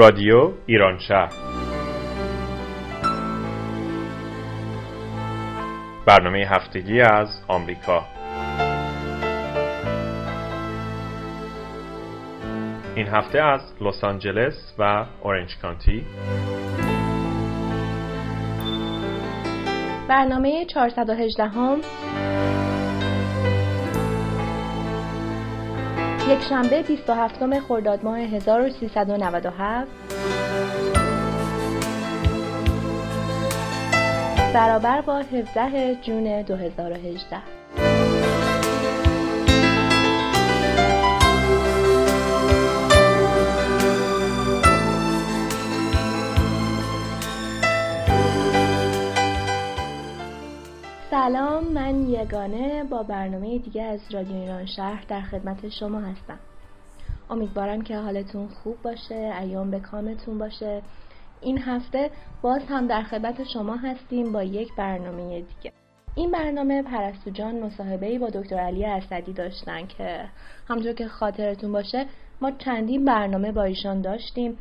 رادیو ایران شهر. برنامه هفتگی از آمریکا. این هفته از لس آنجلس و اورنج کانتی. برنامه 418 هم یک شنبه 27 خرداد ماه 1397 برابر با 17 جون 2018 سلام من یگانه با برنامه دیگه از رادیو ایران شهر در خدمت شما هستم. امیدوارم که حالتون خوب باشه ایام به کامتون باشه. این هفته باز هم در خدمت شما هستیم با یک برنامه دیگه. این برنامه پرستو جان مصاحبه با دکتر علی اسدی داشتن که همونطور که خاطرتون باشه ما چندین برنامه با ایشان داشتیم.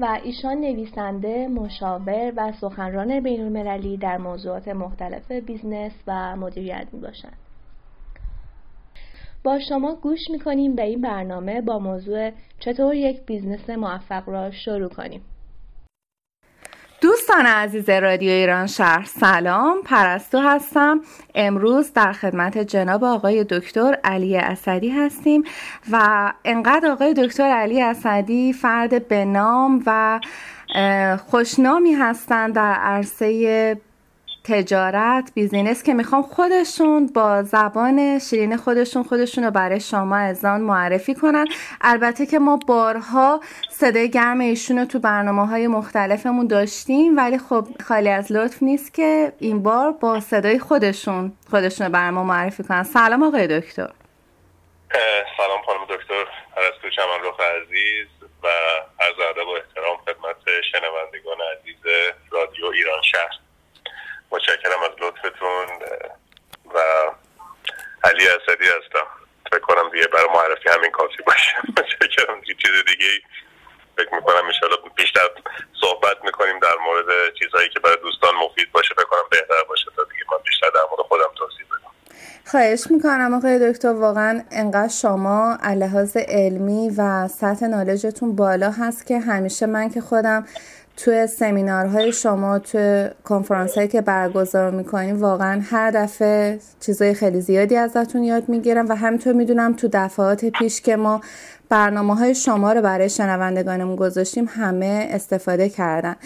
و ایشان نویسنده، مشاور و سخنران بین المللی در موضوعات مختلف business و مدیریت می باشند. با شما گوش می‌کنیم به این برنامه با موضوع چطور یک business موفق را شروع کنیم. دوستان عزیز رادیو ایران شهر سلام. پرستو هستم. امروز در خدمت جناب آقای دکتر علی اسدی هستیم و انقدر آقای دکتر علی اسدی فرد بنام و خوشنامی هستند در عرصه تجارت business که می‌خوام خودشون با زبان شیرین خودشون خودشون رو برای شما از آن معرفی کنن. البته که ما بارها صدای گرم ایشون رو تو برنامه های مختلفمون داشتیم ولی خب خالی از لطف نیست که این بار با صدای خودشون خودشون رو برای ما معرفی کنن. سلام آقای دکتر. سلام خانم دکتر. پرستو چمنرخ عزیز و عرض ادب و احترام خدمت شنوندگان عزیز رادیو ایران شهر. متشکرم از لطفتون و علی اسدی هستم. فکر کنم دیگه برای معرفی همین کافی باشه. متشکرم. دیگه چیز دیگه فکر می‌کنم انشاءالله بیشتر صحبت می‌کنیم در مورد چیزهایی که برای دوستان مفید باشه. فکر کنم بهتر باشه تا دیگه. من بیشتر در مورد خودم توضیح بدم. خواهش می‌کنم آقای دکتر. واقعا انقدر شما لحاظ علمی و سطح نالجتون بالا هست که همیشه من که خودم توی سمینارهای شما توی کنفرانس هایی که برگزار می‌کنیم واقعا هر دفعه چیزای خیلی زیادی ازتون یاد می‌گیرم و همینطور می‌دونم تو دفعات پیش که ما برنامه های شما رو برای شنوندگانمون گذاشتیم همه استفاده کردن.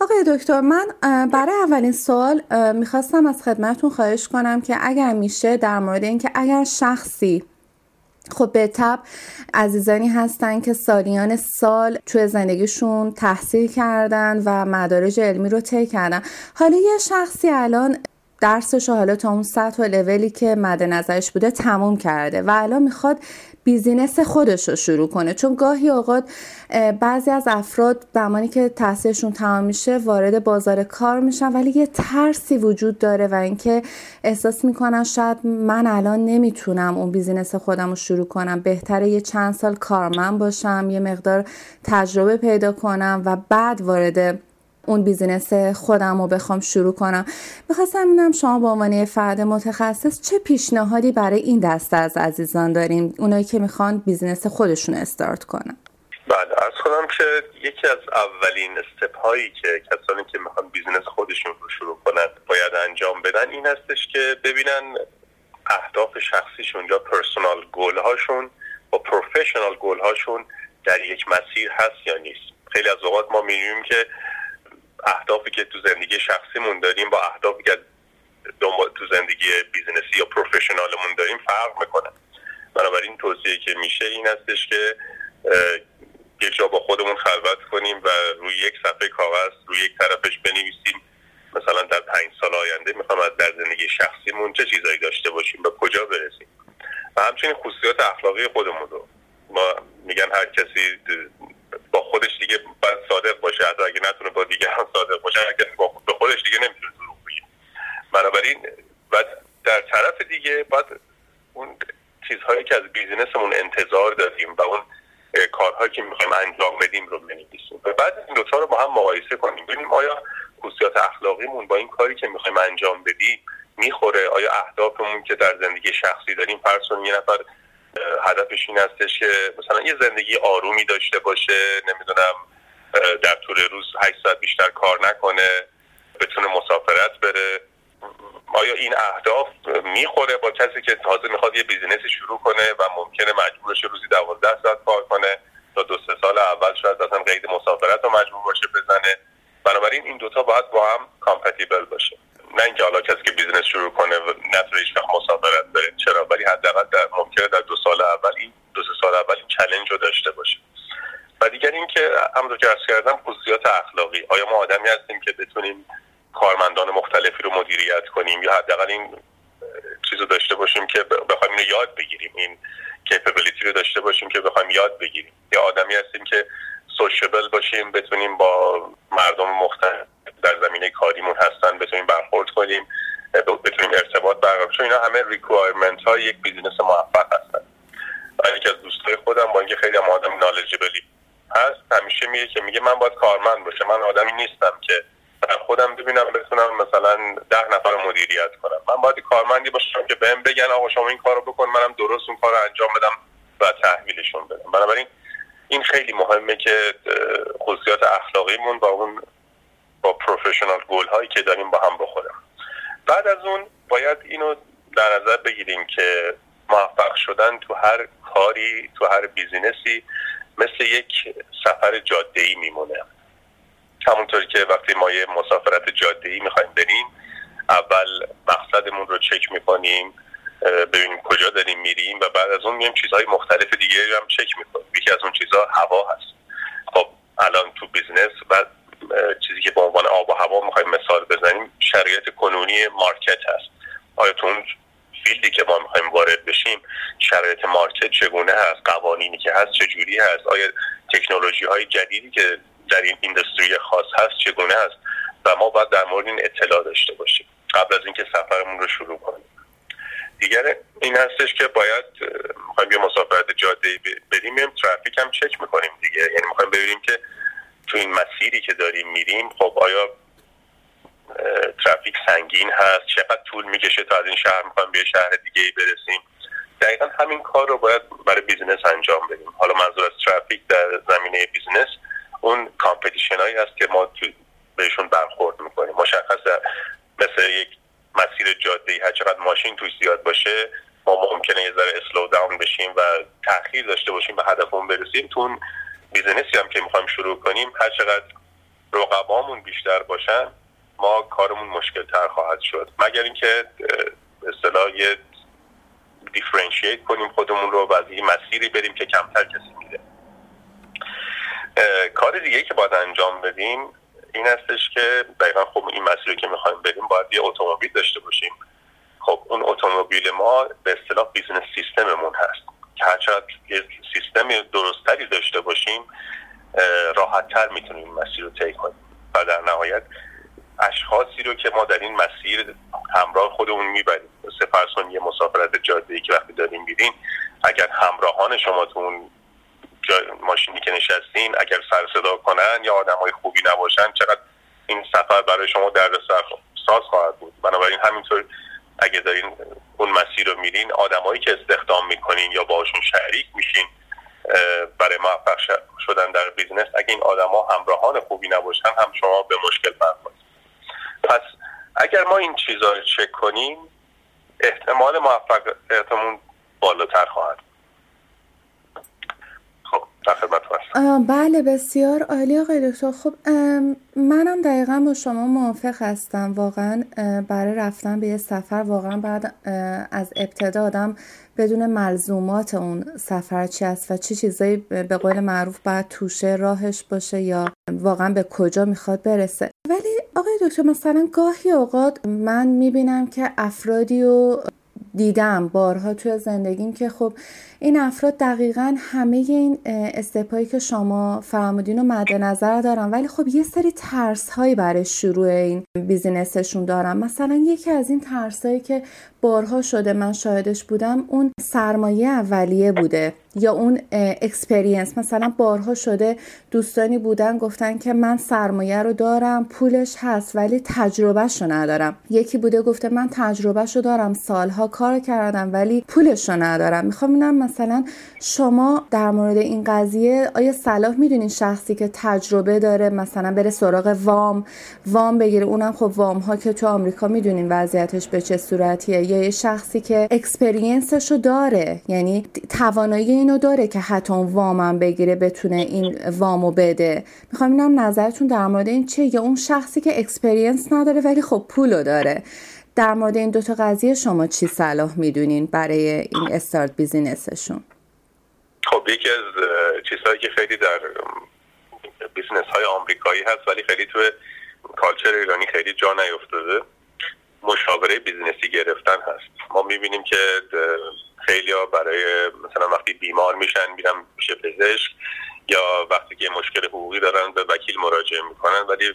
آقای دکتر من برای اولین سوال می‌خواستم از خدمتون خواهش کنم که اگر میشه در مورد اینکه اگر شخصی خب به تب عزیزانی هستن که سالیان سال توی زندگیشون تحصیل کردن و مدارج علمی رو طی کردن. حالا یه شخصی الان درسش حالا تا اون سطح و لولی که مد نظرش بوده تموم کرده و الان می‌خواد business خودش رو شروع کنه. چون گاهی اوقات بعضی از افراد زمانی که تحصیلشون تمام میشه وارد بازار کار میشن ولی یه ترسی وجود داره و اینکه احساس می‌کنن شاید من الان نمی‌تونم اون business خودم رو شروع کنم. بهتره یه چند سال کارمند باشم یه مقدار تجربه پیدا کنم و بعد وارد اون business خودم رو بخوام شروع کنم. می‌خواستم ببینم شما به عنوان فرد متخصص چه پیشنهادی برای این دسته از عزیزان دارین اونایی که می‌خوان business خودشون استارت کنن. بله عرض کنم که یکی از اولین step هایی که کسانی که می‌خوان business خودشون رو شروع کنند باید انجام بدن این هستش که ببینن اهداف شخصیشون یا personal goal هاشون با professional goal هاشون در یک مسیر هست یا نیست. خیلی از اوقات ما می‌بینیم که اهدافی که تو زندگی شخصیمون داریم با اهدافی که تو زندگی business ی یا professional مون داریم فرق می‌کنه. بنابراین توصیه که میشه این هستش که یک جا با خودمون خلوت کنیم و روی یک صفحه کاغذ روی یک طرفش بنویسیم. مثلا در پنج سال آینده می‌خوام از در زندگی شخصیمون چه چیزایی داشته باشیم به کجا برسیم؟ و همچنین خصوصیات اخلاقی خودمون رو. ما میگن هر کسی با خودش دیگه باید صادق باشه. حتی اگه نتونه با دیگران صادق باشه اگه با به خودش دیگه نمی‌تونه دروغ بگه. بنابراین و در طرف دیگه باید اون چیزهایی که از بیزینسمون انتظار داریم و اون کارهایی که می‌خوایم انجام بدیم رو بنویسیم. و بعد با هم مقایسه کنیم. ببینیم آیا خصوصیات اخلاقیمون با این کاری که می‌خوایم انجام بدیم می‌خوره؟ آیا اهدافمون که در زندگی شخصی داریم فرض یه نفر هدفش این هستش که مثلا یه زندگی آرومی داشته باشه نمی‌دونم در طول روز 8 ساعت بیشتر کار نکنه بتونه مسافرت بره. آیا این اهداف می‌خوره با کسی که تازه می‌خواد یه business ی شروع کنه و ممکنه مجبورش روزی دوازده ساعت کار کنه تا دو سه سال اول شاید اصلا قید مسافرت رو مجبور باشه بزنه؟ بنابراین این دوتا باید با هم compatible باشه. نه اینکه حالا کسی که business شروع کنه نتونه هیچ مسافرت بره چرا؟ ولی حداقل در ممکنه در دو سال اول این دو سه سال اول این challenge رو داشته باشه. و دیگر اینکه همونطور که عرض کردم خصوصیات اخلاقی. آیا ما آدمی هستیم که بتونیم کارمندان مختلفی رو مدیریت کنیم یا حداقل این چیز رو داشته باشیم که بخوایم اینو یاد بگیریم این capability رو داشته باشیم که بخوایم یاد بگیریم. یا آدمی هستیم که sociable باشیم بتونیم با مردم مختلف در زمینه کاریمون هستن بتونیم برخورد کنیم بتونیم ارتباط برقرار چون اینا همه requirement های یک business موفق هستن. و یکی از دوستای خودم با اینکه خیلی هم آدم نالجبلی هست همیشه میگه که میگه من باید کارمند باشه من آدمی نیستم که در خودم ببینم بتونم مثلا ده نفر مدیریت کنم. من باید کارمندی باشم که بهم بگن آقا شما این کارو بکن منم درست اون کار رو انجام بدم و تحویلشون بدم. بنابراین این خیلی مهمه که خصوصیات اخلاقیمون با اون با پروفشنال گول هایی که داریم با هم بخورم بعد از اون باید اینو در نظر بگیریم که موفق شدن تو هر کاری تو هر business ی مثل یک سفر جاده ای میمونه. همونطوری که وقتی ما یه مسافرت جاده ای می‌خوایم بریم اول مقصدمون رو چک می‌کنیم ببینیم کجا داریم میریم و بعد از اون میایم چیزهای مختلف دیگه هم چک می‌کنیم. یکی از اون چیزها هوا هست. خب الان تو business و چیزی که به عنوان آب و هوا می‌خوایم مثال بزنیم شرایط کنونی market هست. آیا تو اون field ی که ما می‌خوایم وارد بشیم شرایط market چگونه هست؟ قوانینی که هست چجوری هست؟ آیا تکنولوژی های جدیدی که در این industry خاص هست چگونه هست؟ و ما باید در مورد این اطلاع داشته باشیم. قبل از اینکه سفرمون رو شروع کنیم. دیگر این هستش که باید می‌خوایم یه مسافرت جاده بریم میریم ترافیک هم چک می‌کنیم دیگه. یعنی می‌خوایم ببینیم که تو این مسیری که داریم میریم خب آیا ترافیک سنگین هست؟ چقدر طول می‌کشه تا از این شهر می‌خوایم به شهر دیگه ای برسیم؟ دقیقا همین کار رو باید برای business انجام بدیم. حالا منظور از ترافیک در زمینه business اون competition هایی هست که ما تو بهشون برخورد می‌کنیم. مشخص مثل یک مسیر جاده ای ماشین توش زیاد باشه ما ممکنه یه ذره slow down بشیم و تاخیر داشته باشیم به هدفمون برسیم. تو اون business ی هم که می‌خوایم شروع کنیم هر چقدر رقبامون بیشتر باشن ما کارمون مشکل تر خواهد شد. مگر اینکه اصطلاح یه differentiate کنیم خودمون رو و از این مسیری بریم که کمتر کسی میره کار دیگه که باید انجام بدیم این هستش که دقیقا خب این مسیری که می‌خوایم بریم باید یه اتومبیل داشته باشیم. خب اون اتومبیل ما به اصطلاح business سیستممون هست. هرچقدر یه سیستم درستری داشته باشیم راحتتر می‌تونیم مسیر رو طی کنیم. و در نهایت اشخاصی رو که ما در این مسیر همراه خودمون می‌بریم. مثل فرسون یه مسافرت جاده ای که وقتی داریم میریم اگر همراهان شما تو اون ماشینی که نشستین اگر سر صدا کنن یا آدم های خوبی نباشن چقدر این سفر برای شما دردسر ساز خواهد بود. بنابراین همینطور اگه دارین اون مسیر رو میرین آدمایی که استخدام می‌کنین یا باشون شریک میشین برای موفق شدن در business اگه این آدما همراهان خوبی نباشن هم شما به مشکل برخورید پس اگر ما این چیزها رو چک کنیم احتمال موفقیتمون بالاتر خواهد بله بسیار عالی آقای دکتر. خب منم دقیقا با شما موافق هستم. واقعا برای رفتن به یه سفر واقعا بعد از ابتدا آدم بدون ملزومات اون سفر چی است و چه چیزایی به قول معروف باید توشه راهش باشه یا واقعا به کجا می‌خواد برسه. ولی آقای دکتر مثلا گاهی اوقات من می‌بینم که افرادی و دیدم بارها توی زندگیم که خب این افراد دقیقا همه این استپایی که شما فرمودین رو مد نظر دارن. ولی خب یه سری ترس هایی برای شروع این business شون دارن. مثلا یکی از این ترس هایی که بارها شده من شاهدش بودم اون سرمایه اولیه بوده یا اون experience مثلا بارها شده دوستانی بودن گفتن که من سرمایه رو دارم پولش هست ولی تجربهش ندارم. یکی بوده گفته من تجربهش رو دارم سالها کار کردم ولی پولش رو ندارم. می‌خوام ببینم مثلا شما در مورد این قضیه آیا صلاح می‌دونین شخصی که تجربه داره مثلا بره سراغ وام؟ وام بگیره. اونم خب وام ها که تو آمریکا می‌دونین وضعیتش به چه صورتیه. یا یه شخصی که experience ش رو داره. یعنی توانایی اینو داره که حتی اون وامم بگیره بتونه این وامو بده. می‌خوام اینم نظرتون در مورد این چه یا اون شخصی که experience نداره ولی خب پولو داره. در مورد این دوتا قضیه شما چی صلاح می‌دونین برای این start business شون؟ خب یکی از چیزهایی که خیلی در business های آمریکایی هست ولی خیلی تو culture ایرانی خیلی جا نیفتاده مشاوره business ی گرفتن هست. ما می‌بینیم که خیلی ها برای مثلا وقتی بیمار میشن میرن پیش پزشک یا وقتی که مشکل حقوقی دارن به وکیل مراجعه می‌کنن ولی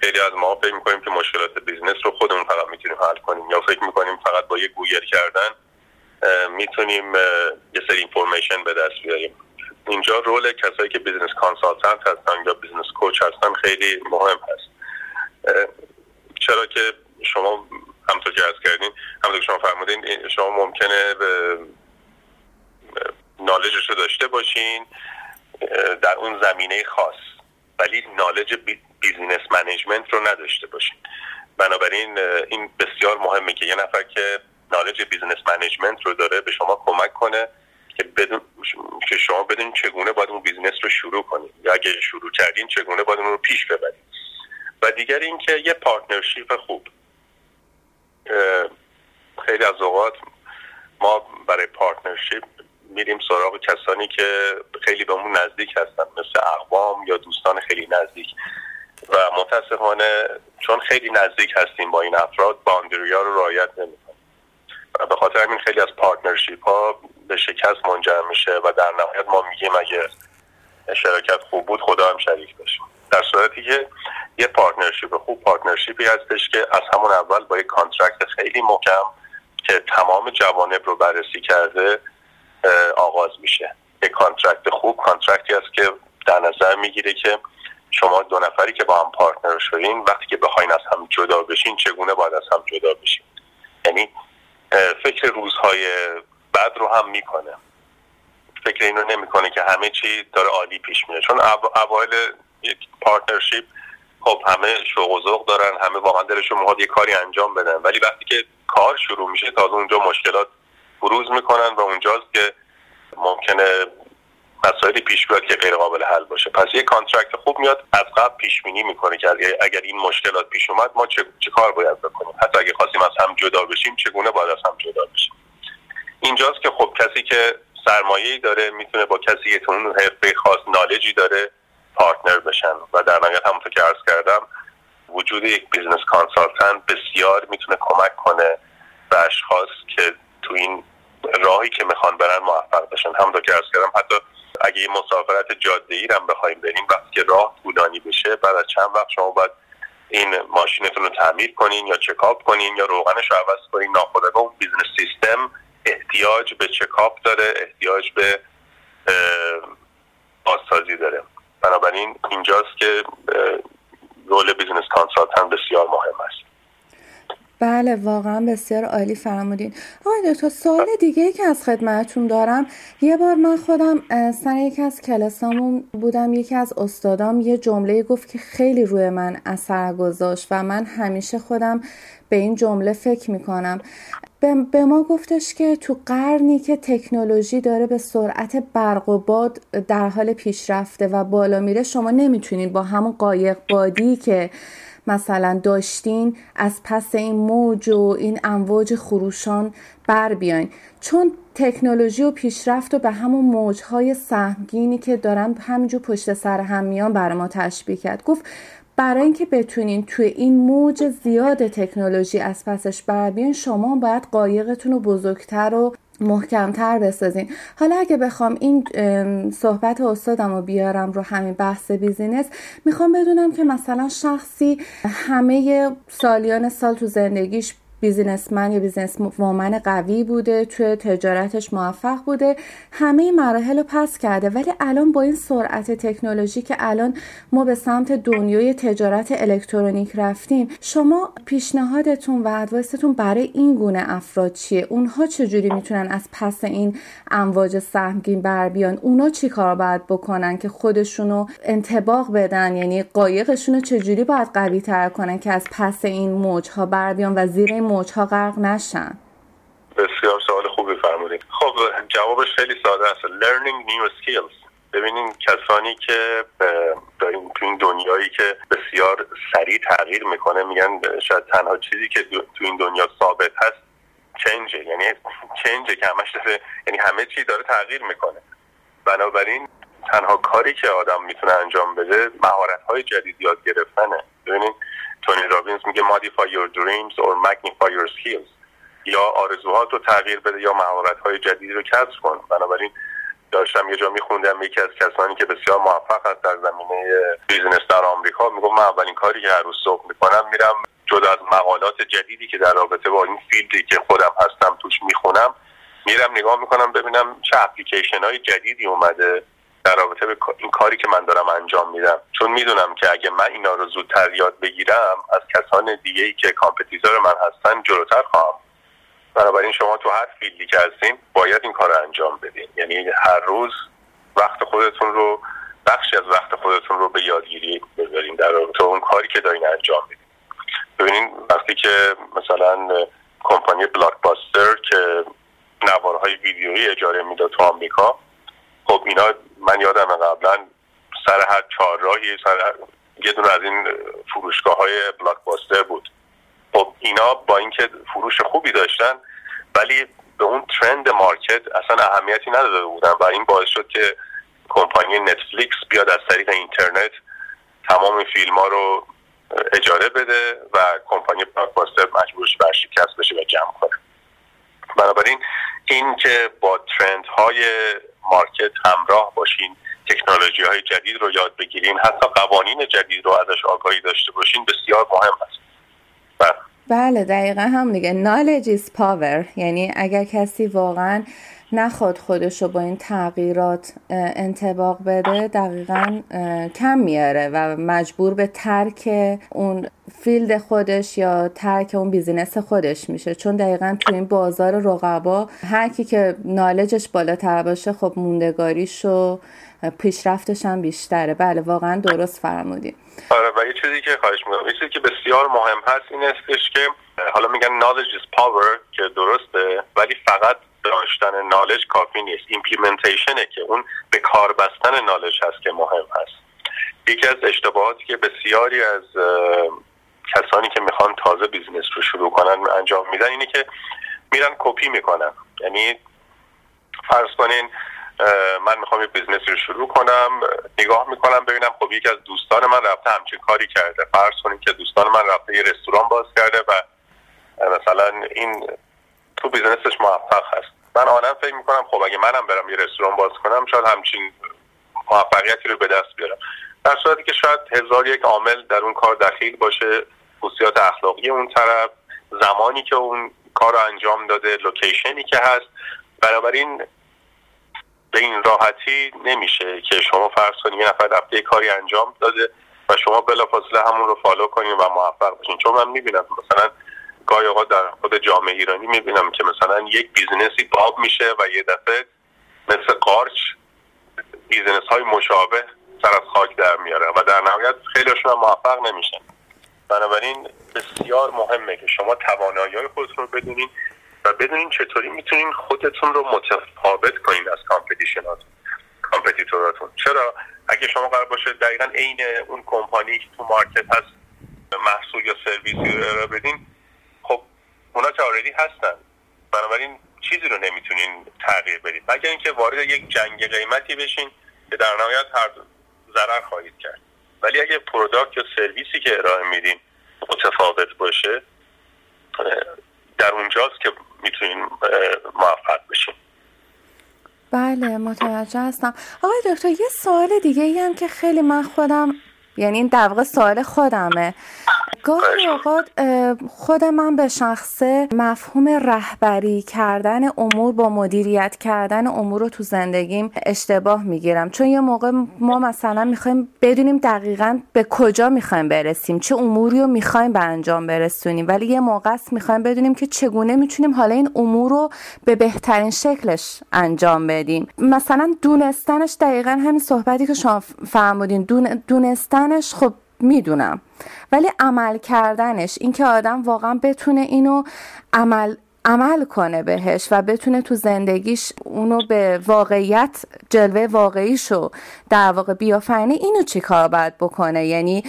خیلی از ما فکر می‌کنیم که مشکلات business رو خودمون فقط می‌تونیم حل کنیم یا فکر می‌کنیم فقط با یه گوگل کردن می‌تونیم یه سری information به دست بیاریم. اینجا role کسایی که business consultant هستن یا business coach هستن خیلی مهم هست. چرا که شما همطور که عرض کردین همطور که شما فرمودین شما ممکنه knowledge ش رو داشته باشین در اون زمینه خاص. ولی knowledge business management رو نداشته باشین بنابراین این بسیار مهمه که یه نفر که knowledge business management رو داره به شما کمک کنه که بدون که شما بدون چگونه باید اون business رو شروع کنید. یا اگه شروع کردین چگونه باید اون رو پیش ببرید. و دیگر اینکه یه partnership خوب. خیلی از اوقات ما برای partnership میریم سراغ کسانی که خیلی به اون نزدیک هستن مثل اقوام یا دوستان خیلی نزدیک. و متاسفانه چون خیلی نزدیک هستیم با این افراد boundary ها رو رعایت نمی‌کنیم. و به خاطر همین خیلی از partnership ها به شکست منجر میشه و در نهایت ما میگیم اگه شراکت خوب بود خدا هم شریک باشیم در صورتی که یه partnership خوب partnership ی هستش که از همون اول با یه contract خیلی محکم که تمام جوانب رو بررسی کرده آغاز میشه. یه contract خوب contract ی است که در نظر می‌گیره که شما دو نفری که با هم partner شدین وقتی که بخواین از هم جدا بشین چگونه باید از هم جدا بشین؟ یعنی فکر روزهای بعد رو هم می‌کنه. فکر اینو نمی‌کنه که همه چی داره عالی پیش میره چون اوایل یک partnership خب همه شوق و ذوق دارن همه واقعا دلشون می‌خواد یه کاری انجام بدن. ولی وقتی که کار شروع میشه تازه اونجا مشکلات بروز می‌کنن و اونجاست که ممکنه مسائلی پیش بیاد که غیر قابل حل باشه. پس یه contract خوب میاد از قبل پیش بینی می‌کنه که اگر این مشکلات پیش اومد ما چه, چه کار باید بکنیم؟ حتی اگه خواستیم از هم جدا بشیم چگونه باید از هم جدا بشیم؟ اینجاست که خب کسی که سرمایه داره می‌تونه با کسی که اون حرفه خاص knowledge ی داره partner بشن. و در نهایت همونطور که عرض کردم وجود یک business consultant بسیار می‌تونه کمک کنه به اشخاص که تو این راهی که می‌خوان برن موفق بشن. همونطور که عرض کردم حتی اگه یه مسافرت جاده ای هم بخوایم بریم وقتی که راه طولانی بشه بعد از چند وقت شما باید این ماشینتون رو تعمیر کنین یا check up کنین یا روغنش رو عوض کنین. ناخودآگاه اون business system احتیاج به check up داره احتیاج به بازسازی داره. بنابراین اینجاست که role business consultant بسیار مهم است. بله واقعا بسیار عالی فرمودین. آقای دکتر سوال دیگه که از خدمتتون دارم. یه بار من خودم سر یکی از کلاسامون بودم یکی از استادام یه جمله گفت که خیلی روی من اثر گذاشت و من همیشه خودم به این جمله فکر می‌کنم. به ما گفتش که تو قرنی که تکنولوژی داره به سرعت برق و باد در حال پیشرفته و بالا میره شما نمی‌تونید با همون قایق بادی که مثلا داشتین از پس این موج و این امواج خروشان بر بیاین. چون تکنولوژی و پیشرفت و به همون موجهای سهمگینی که دارن همینجور پشت سر هم میان برای ما تشبیه کرد. گفت برای اینکه بتونین توی این موج زیاد تکنولوژی از پسش بر بیاین شما باید قایقتون رو بزرگتر و محکمتر بسازین. حالا اگه بخوام این صحبت استادم رو بیارم رو همین بحث business می‌خوام بدونم که مثلا شخصی همه سالیان سال تو زندگیش businessman یا businesswoman قوی بوده توی تجارتش موفق بوده. همه مراحل رو pass کرده. ولی الان با این سرعت تکنولوژی که الان ما به سمت دنیای تجارت الکترونیک رفتیم شما پیشنهادتون و advice تون برای این گونه افراد چیه؟ اونها چجوری می‌تونن از پس این امواج سهمگین بر بیان؟ اونا چی کار باید بکنن که خودشونو انتباق بدن؟ یعنی قایقشونو چجوری باید قوی تر کنن که از پس این موج ها بر بیان و زیر این موج ها غرق نشن. بسیار سوال خوبی فرمودید خب جوابش خیلی ساده است. Learning new skills. ببینین کسانی که داریم تو این دنیایی که بسیار سریع تغییر می‌کنه میگن شاید تنها چیزی که تو این دنیا ثابت هست change ه یعنی change ه که همش داره یعنی همه چی داره تغییر می‌کنه. بنابراین تنها کاری که آدم می‌تونه انجام بده مهارت های جدید یاد گرفتنه. ببینین تونی رابینز میگه modify your dreams or magnify your skills. یا آرزوهات رو تغییر بده یا مهارت های جدیدی رو کسب کن. بنابراین داشتم یه جا میخوندم یکی از کسانی که بسیار موفق است در زمینه business در آمریکا میگه من اولین کاری که هر روز صبح می‌کنم میرم جدا از مقالات جدیدی که در رابطه با این field ی که خودم هستم توش می‌خونم میرم نگاه می‌کنم ببینم چه اپلیکیشن های جدیدی اومده. در رابطه به این کاری که من دارم انجام میدم. چون می‌دونم که اگه من اینا رو زودتر یاد بگیرم از کسان دیگه ای که competitor من هستن جلوتر خواهم. بنابراین شما تو هر field ی که هستین باید این کار رو انجام بدین. یعنی هر روز وقت خودتون رو بخشی از وقت خودتون رو به یادگیری بذارین در رابطه اون کاری که دارین انجام بدین. ببینین وقتی که مثلا کمپانی بلاکباستر که نوارهای ویدیویی اجاره می‌داد تو آمریکا خب اینا من یادم قبلا سر هر چهارراهی سر یه دونه از این فروشگاه های بلاکباستر بود. خب اینا با اینکه فروش خوبی داشتن ولی به اون ترند مارکت اصلا اهمیتی نداده بودن و این باعث شد که کمپانی نتفلیکس بیاد از طریق اینترنت تمام فیلم ها رو اجاره بده و کمپانی بلاکباستر مجبورش برشکست بشه و جمع کنه. بنابراین این که با ترند های مارکت همراه باشین تکنولوژی های جدید رو یاد بگیرین حتی قوانین جدید رو ازش آگاهی داشته باشین بسیار مهم است. بله, بله، دقیقا هم دیگه. Knowledge is power. یعنی اگر کسی واقعا نخواد خودش رو با این تغییرات انتباق بده دقیقا کم میاره و مجبور به ترک اون field خودش یا ترک اون business خودش میشه. چون دقیقا تو این بازار رقبا هر کی که knowledge ش بالاتر باشه خب موندگاریش و پیشرفتش هم بیشتره. بله واقعا درست فرمودیم آره و یه چیزی که خواهش می‌کنم چیزی که بسیار مهم هست این استش که حالا میگن knowledge is power که درسته ولی فقط داشتن knowledge کافی نیست. implementation ه که اون به کار بستن knowledge هست که مهم هست. یکی از اشتباهاتی که بسیاری از کسانی که می‌خوان تازه business رو شروع کنن انجام میدن اینه که میرن کپی می‌کنن. یعنی فرض کنین من می‌خوام یه business رو شروع کنم نگاه می‌کنم ببینم خب یکی از دوستان من رفته همچین کاری کرده. فرض کنیم که دوستان من رفته یه رستوران باز کرده و مثلا این تو business ش موفق هست. منم فکر می‌کنم خب اگه منم برم یه رستوران باز کنم شاید همچین موفقیتی رو به دست بیارم. در صورتی که شاید هزار و یک عامل در اون کار دخیل باشه خصوصیات اخلاقی اون طرف زمانی که اون کار رو انجام داده location ی که هست بنابراین به این راحتی نمیشه که شما فرض کنید یه نفر رفته کاری انجام داده و شما بلافاصله همون رو follow کنید و موفق بشین چون من می‌بینم مثلا گاهی اوقات در خود جامعه ایرانی می‌بینم که مثلا یک business ی باب میشه و یه دفعه مثل قارچ business های مشابه سر از خاک در میاره و در نهایت خیلیشون هم موفق نمیشن. بنابراین بسیار مهمه که شما توانایی های خودتون رو بدونین و بدونین چطوری می‌تونین خودتون رو متفاوت کنین از competition اتون competitor اتون چرا؟ اگه شما قرار باشه دقیقا عین اون کمپانی که تو market هست محصول یا سرویسی رو ارائه بدین اونا که already هستن. بنابراین چیزی رو نمی‌تونین تغییر بدین. مگر اینکه وارد یک جنگ قیمتی بشین که در نهایت هر ضرر خواهید کرد. ولی اگه product یا سرویسی که ارائه میدین متفاوت باشه در اونجاست که می‌تونین موفق بشین. بله متوجه هستم. آقای دکتر یه سوال دیگه ای هم که خیلی من خودم یعنی این در واقع سوال خودمه. گاهی اوقات خود من به شخصه مفهوم رهبری کردن امور با مدیریت کردن امور رو تو زندگیم اشتباه می‌گیرم. چون یه موقع ما مثلا می‌خوایم بدونیم دقیقا به کجا می‌خوایم برسیم چه اموری رو می‌خوایم به انجام برسونیم. ولی یه موقع است می‌خوایم بدونیم که چگونه می‌تونیم حالا این امور رو به بهترین شکلش انجام بدیم. مثلا دونستنش دقیقا همین صحبتی که شما فرمودین. دونستنش خب می‌دونم. ولی عمل کردنش اینکه آدم واقعا بتونه اینو عمل عمل کنه بهش و بتونه تو زندگیش اونو به واقعیت جلوه واقعیشو در واقع بیافرینه اینو چی کار باید بکنه؟ یعنی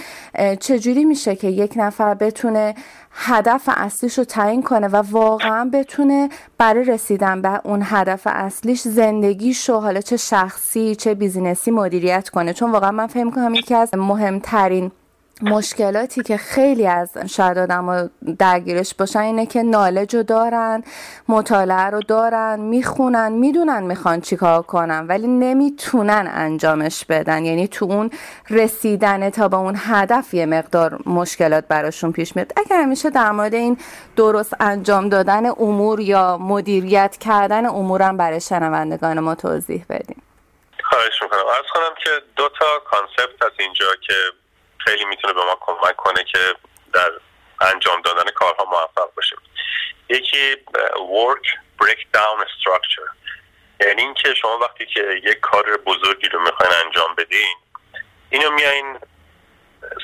چجوری میشه که یک نفر بتونه هدف اصلیش رو تعیین کنه و واقعا بتونه برای رسیدن به اون هدف اصلیش زندگیشو حالا چه شخصی چه بیزینسی مدیریت کنه. چون واقعا من فهم کنم یکی از مهمترین مشکلاتی که خیلی از شاید آدم درگیرش باشن اینه که نالج رو دارن مطالعه رو دارن می‌خونن می‌دونن می‌خوان چیکار کنن ولی نمی‌تونن انجامش بدن. یعنی تو اون رسیدن تا به اون هدف یه مقدار مشکلات براشون پیش میاد. اگر همیشه در مورد این درست انجام دادن امور یا مدیریت کردن امورم برای شنوندگان ما توضیح بدیم. خواهش می‌کنم. ارز کنم که دو تا کانسپت از اینجا که خیلی می‌تونه به ما کمک کنه که در انجام دادن کارها موفق باشیم. یکی work breakdown structure. یعنی اینکه شما وقتی که یک کار بزرگی رو می‌خواین انجام بدین اینو میایین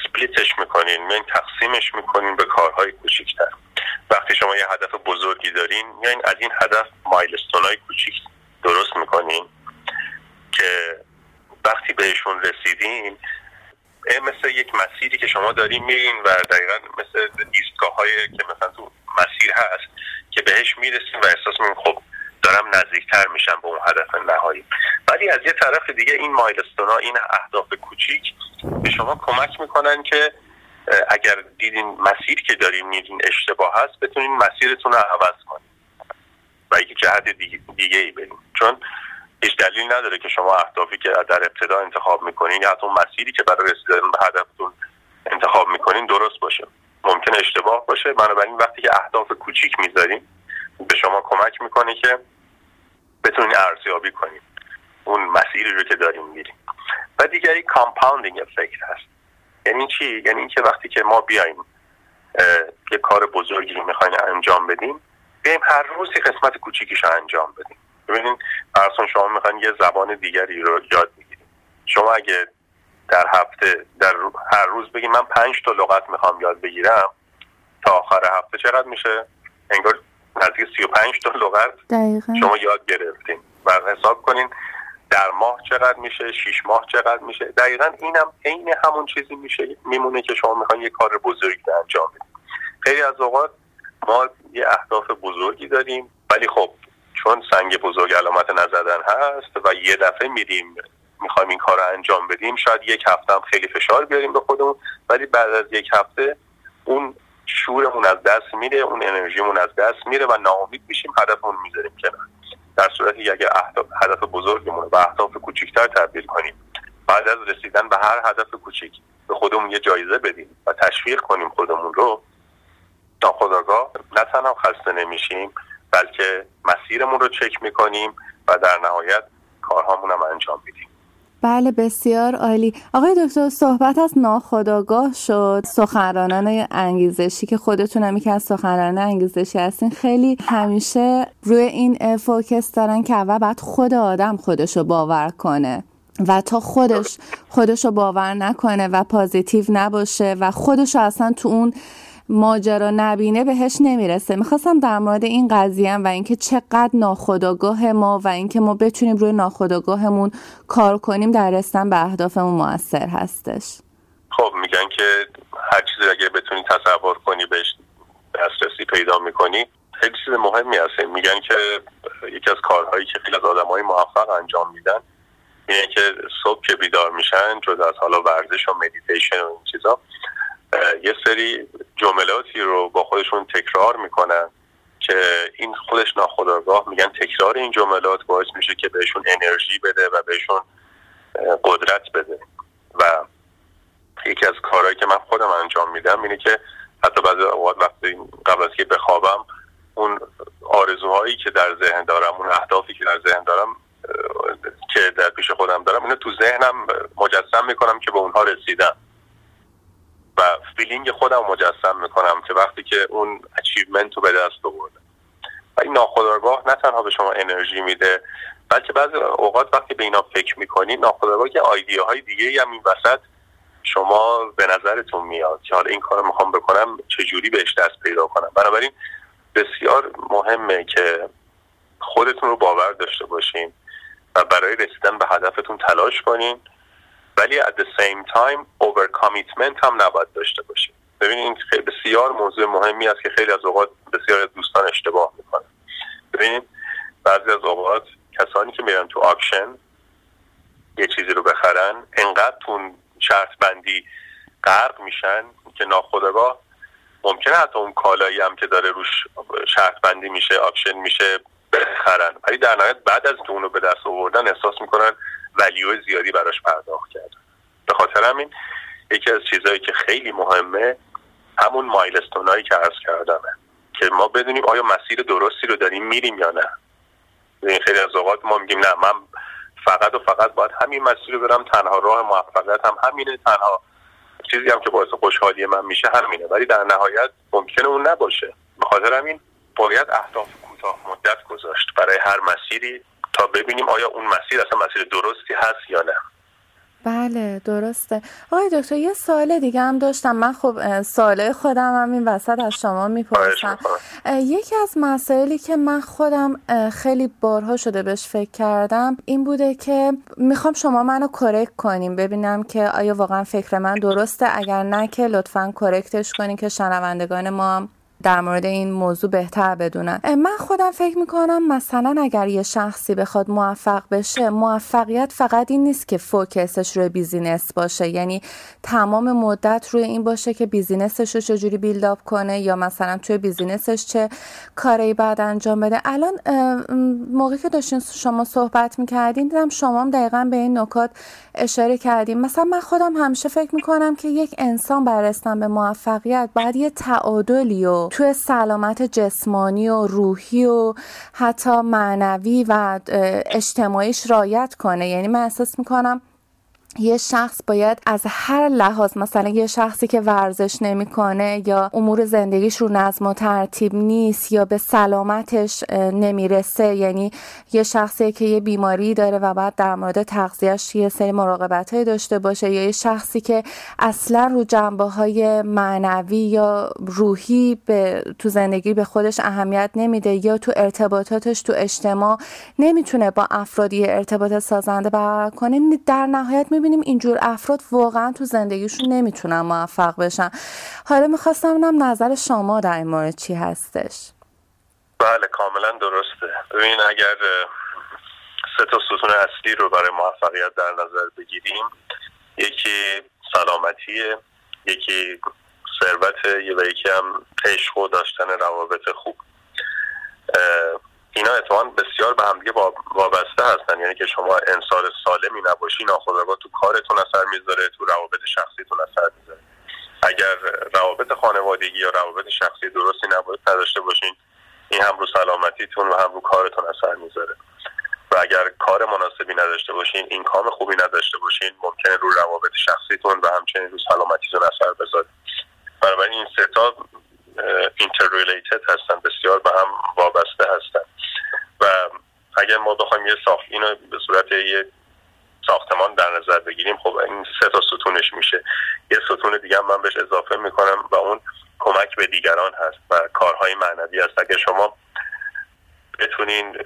سپلیتش می‌کنین میایین تقسیمش می‌کنین به کارهای کوچیکتر. وقتی شما یه هدف بزرگی دارین میایین از این هدف مایلستون های کوچیک درست می‌کنین که وقتی بهشون رسیدین مثل یک مسیری که شما دارین میرین و دقیقا مثل ایستگاه های که مثلا تو مسیر هست که بهش می‌رسیم و احساس می‌کنیم خب دارم نزدیکتر میشم به اون هدف نهایی. ولی از یه طرف دیگه این مایلستون ها این اهداف کوچیک به شما کمک می‌کنن که اگر دیدین مسیر که داریم میرین اشتباه هست بتونین مسیرتون رو عوض کنین و یک جهت دیگه, دیگه ای بریم چون هیچ دلیل نداره که شما اهدافی که در ابتدا انتخاب می‌کنین یا حتی مسیری که برای رسیدن به هدفتون انتخاب می‌کنین درست باشه. ممکن اشتباه باشه. بنابراین وقتی که اهداف کوچیک می‌ذاریم به شما کمک می‌کنه که بتونین ارزیابی کنیم اون مسیری رو که داریم میریم و دیگری compounding effect هست. یعنی چی؟ یعنی اینکه وقتی که ما بیایم یه کار بزرگی رو می‌خوایم انجام بدیم بیایم هر روزی قسمت کوچیکیش انجام بدیم ببینین فرضاً شما می‌خواین یه زبان دیگری رو یاد بگیرید شما اگه در هفته در هر روز بگید من پنج تا لغت می‌خوام یاد بگیرم تا آخر هفته چقدر میشه؟ انگار نزدیک 35 تا لغت دقیقا. شما یاد گرفتین. و حساب کنین در ماه چقدر میشه شیش ماه چقدر میشه. دقیقا اینم عین همون چیزی میشه میمونه که شما می‌خواین یه کار بزرگی انجام بدید خیلی از اوقات ما یه اهداف بزرگی داریم ولی خب چون سنگ بزرگ علامت نزدن هست و یه دفعه میریم می‌خوایم این کار رو انجام بدیم شاید یک هفته هم خیلی فشار بیاریم به خودمون ولی بعد از یک هفته اون شورمون از دست میره اون انرژیمون از دست میره و ناامید میشیم هدفمون می‌ذاریم کنار. در صورتی اگر هدف بزرگمون به اهداف کوچکتر تبدیل کنیم بعد از رسیدن به هر هدف کوچیک به خودمون یه جایزه بدیم و تشویق کنیم خودمون رو ناخداگاه نه تنها خسته نمیشیم بلکه مسیرمون رو چک می‌کنیم و در نهایت کارهامون هم انجام میدیم. بله بسیار عالی. آقای دکتر صحبت از ناخداگاه شد. سخنرانان انگیزشی که خودتون هم که از سخنرانان انگیزشی هستین. خیلی همیشه روی این فوکس دارن که اول باید خود آدم خودشو باور کنه و تا خودش خودشو باور نکنه و پازیتیو نباشه و خودشو اصلا تو اون ماجرا نبینه بهش نمی‌رسه. می‌خواستم در مورد این قضیه و اینکه چقدر ناخداگاه ما و اینکه ما بتونیم روی ناخداگاهمون کار کنیم در رسیدن به اهدافمون موثر هستش. خب میگن که هر چیزی اگه بتونی تصور کنی بهش دسترسی پیدا می‌کنی خیلی چیز مهمی هست. میگن که یکی از کارهایی که خیلی از آدم های موفق انجام میدن اینه که صبح که بیدار میشن جدا از حالا ورزش و مدیتیشن و این چیزا یه سری جملاتی رو با خودشون تکرار می‌کنن که این خودش ناخداگاه میگن تکرار این جملات باعث میشه که بهشون انرژی بده و بهشون قدرت بده. و یکی از کارهایی که من خودم انجام میدم اینه که حتی بعضی اوقات وقتی قبل از که بخوابم اون آرزوهایی که در ذهن دارم اون اهدافی که در ذهن دارم که در پیش خودم دارم اینو تو ذهنم مجسم می‌کنم که به اونها رسیدم. و feeling خودم مجسم می‌کنم که وقتی که اون achievement رو به دست آوردم. و این ناخودآگاه نه تنها به شما انرژی میده بلکه بعضی اوقات وقتی به اینا فکر می‌کنید ناخودآگاه که idea های دیگه هم این وسط شما به نظرتون میاد که حالا این کار می‌خوام بکنم چجوری بهش دست پیدا کنم؟ بنابراین بسیار مهمه که خودتون رو باور داشته باشین و برای رسیدن به هدفتون تلاش کنین. ولی at the same time over commitment هم نباید داشته باشین ببینید این بسیار موضوع مهمی است که خیلی از اوقات بسیار دوستان اشتباه می‌کنن. ببینید بعضی از اوقات کسانی که میرن تو آکشن یه چیزی رو بخرن انقدر تون شرط بندی غرق میشن که ناخداگاه ممکنه حتی اون کالایی هم که داره روش شرط بندی میشه آپشن میشه بخرن. ولی در نهایت بعد از اونو به دست آوردن احساس می‌کنن ولیو زیادی براش پرداخت کردن به خاطر همین یکی از چیزهایی که خیلی مهمه همون مایلستون هایی که عرض کردمه که ما بدونیم آیا مسیر درستی رو داریم میریم یا نه. این خیلی از اوقات ما میگیم نه من فقط و فقط باید همین مسیر رو برم تنها راه موفقیت هم همینه تنها چیزی هم که باعث خوشحالی من میشه همینه. ولی در نهایت ممکنه اون نباشه. به خاطر همین باید اهداف کوتاه مدت گذاشت. برای هر مسیری تا ببینیم آیا اون مسیر اصلا مسیر درستی هست یا نه. بله درسته. آقای دکتر یه سوال دیگه هم داشتم. من خب سوال خودم هم این وسط از شما می‌پرسم. یکی از مسائلی که من خودم خیلی بارها شده بهش فکر کردم این بوده که می‌خوام شما منو کرک کنیم ببینم که آیا واقعا فکر من درسته. اگر نه که لطفا کرکتش کنیم که شنوندگان ما هم در مورد این موضوع بهتر بدونن. من خودم فکر می‌کنم مثلا اگر یه شخصی بخواد موفق بشه موفقیت فقط این نیست که focus ش روی business باشه. یعنی تمام مدت روی این باشه که business ش رو چجوری build up کنه یا مثلا توی business ش چه کاری باید انجام بده. الان موقعی که داشتین شما صحبت می‌کردین دیدم شما هم دقیقا به این نکات اشاره کردیم مثلا من خودم همیشه فکر می‌کنم که یک انسان برای به موفقیت باید یه تعادلی و توی سلامت جسمانی و روحی و حتی معنوی و اجتماعیش رایت کنه. یعنی من احساس می‌کنم یه شخص باید از هر لحاظ مثلا یه شخصی که ورزش نمی‌کنه یا امور زندگیش رو نظم و ترتیب نیست یا به سلامتش نمی‌رسه یعنی یه شخصی که یه بیماری داره و بعد در مورد تغذیهش یه سری مراقبت های داشته باشه یا یه شخصی که اصلا رو جنبه های معنوی یا روحی به تو زندگی به خودش اهمیت نمیده یا تو ارتباطاتش تو اجتماع نمی‌تونه با افرادی ارتباط سازنده برقرار کنه در نهایت می‌بینیم اینجور افراد واقعا تو زندگیشون نمی‌تونن موفق بشن. حالا می‌خواستم ببینم نظر شما در این مورد چی هستش؟ بله کاملا درسته. ببین اگر سه تا ستون اصلی رو برای موفقیت در نظر بگیریم یکی سلامتیه یکی ثروت و یکی هم عشق و داشتن روابط خوب. اینا اتفاقا بسیار به همدیگه وابسته هستن. یعنی که شما انسان سالمی نباشی ناخودآگاه تو کارتون اثر می‌ذاره تو روابط شخصیتون اثر می‌ذاره. اگر روابط خانوادگی یا روابط شخصی درستی نداشته باشین این هم رو سلامتیتون و هم رو کارتون اثر می‌ذاره. و اگر کار مناسبی نداشته باشین این کام خوبی نداشته باشین ممکنه رو روابط شخصیتون و همچنین رو سلامتیتون اثر بذاره بنابراین این سه تا اینترریلیتد هستن بسیار به هم وابسته هستن. و اگر ما بخوایم یه ساخت اینو به صورت یه ساختمان در نظر بگیریم خب این سه تا ستونش میشه. یه ستون دیگه من بهش اضافه می‌کنم و اون کمک به دیگران هست و کارهای معنوی هست. اگر شما بتونین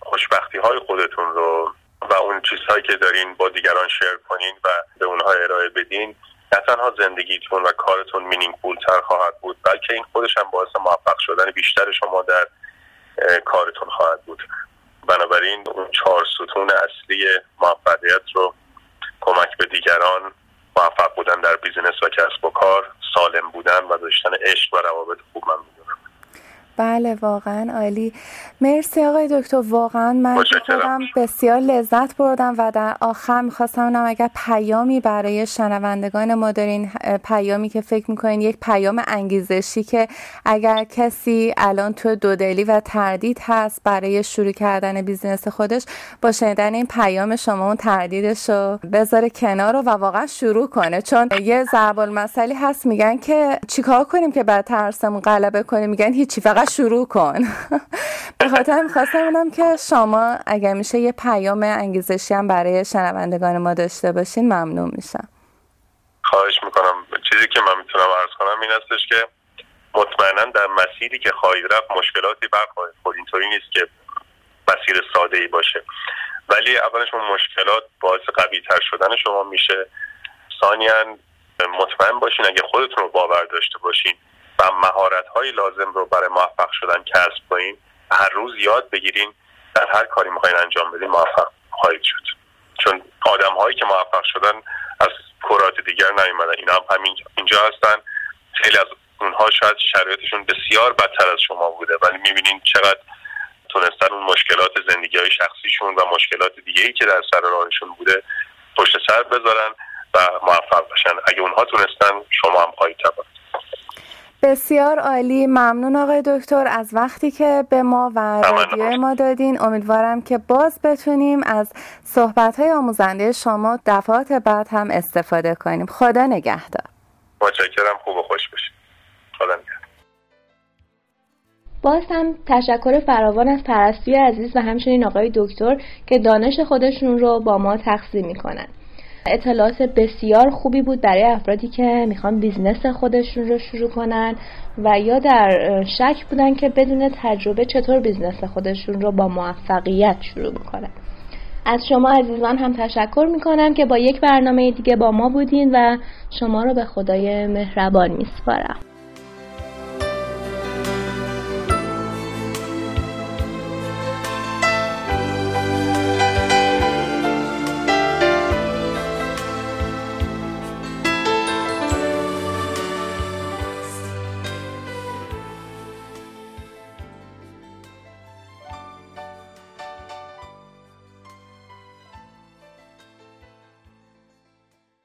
خوشبختی های خودتون رو و اون چیزهایی که دارین با دیگران شیر کنین و به اونها ارائه بدین نه تنها زندگیتون و کارتون meaning تر خواهد بود بلکه این خودش هم باعث موفق شدن بیشتر شما در کارتون خواهد بود. بنابراین اون چهار ستون اصلی موفقیت رو کمک به دیگران موفق بودن در business و کسب و کار سالم بودن و داشتن عشق و روابط خوب من می‌دونم بله واقعا عالی. مرسی آقای دکتر. واقعا من خودم بسیار لذت بردم و در آخر می‌خواستم اگر پیامی برای شنوندگان ما دارین پیامی که فکر می‌کنین یک پیام انگیزشی که اگر کسی الان تو دودلی و تردید هست برای شروع کردن بیزینس خودش با شنیدن این پیام شما اون تردیدش رو بذاره کنار رو و واقعا شروع کنه. چون یه ضرب المثلی هست میگن که چیکار کنیم که بعد ترسمون غلبه کنیم؟ میگن هیچی فقط شروع کن. به خاطر می‌خواستم بودم که شما اگر میشه یه پیام انگیزشی هم برای شنوندگان ما داشته باشین ممنون میشم. خواهش می‌کنم. چیزی که من می‌تونم عرض کنم این هستش که مطمئنا در مسیری که خواهید رفت مشکلاتی برخواهید خود اینطوری نیست که مسیر ساده ای باشه. ولی اولش اون مشکلات باعث قوی تر شدن شما میشه. ثانیا مطمئن باشین اگه خودتون رو باور داشته باشین. و مهارت های لازم رو برای موفق شدن کسب کنین. هر روز یاد بگیرین در هر کاری می‌خواین انجام بدین موفق خواهید شد. چون آدم هایی که موفق شدن از کرات دیگر نیومدن. اینا هم همین اینجا هستن. خیلی از اونها شاید شرایطشون بسیار بدتر از شما بوده. ولی می‌بینین چقدر تونستن اون مشکلات زندگی های شخصیشون و مشکلات دیگه ای که در سر راهشون بوده پشت سر بذارن و موفق بشن. اگه اونها تونستن شما هم خواهید توانید بسیار عالی. ممنون آقای دکتر از وقتی که به ما و رادیو ما دادین. امیدوارم که باز بتونیم از صحبت های آموزنده شما دفعات بعد هم استفاده کنیم. خدا نگهدار. متشکرم. خوب و خوش باشید. خدا نگهدار. باز هم تشکر فراوان از پرستوی عزیز و همچنین آقای دکتر که دانش خودشون رو با ما تقسیم می‌کنن. اطلاعات بسیار خوبی بود برای افرادی که می‌خوان business خودشون رو شروع کنن و یا در شک بودن که بدون تجربه چطور business خودشون رو با موفقیت شروع می‌کنن. از شما عزیزان هم تشکر می‌کنم که با یک برنامه دیگه با ما بودین و شما رو به خدای مهربان میسپارم.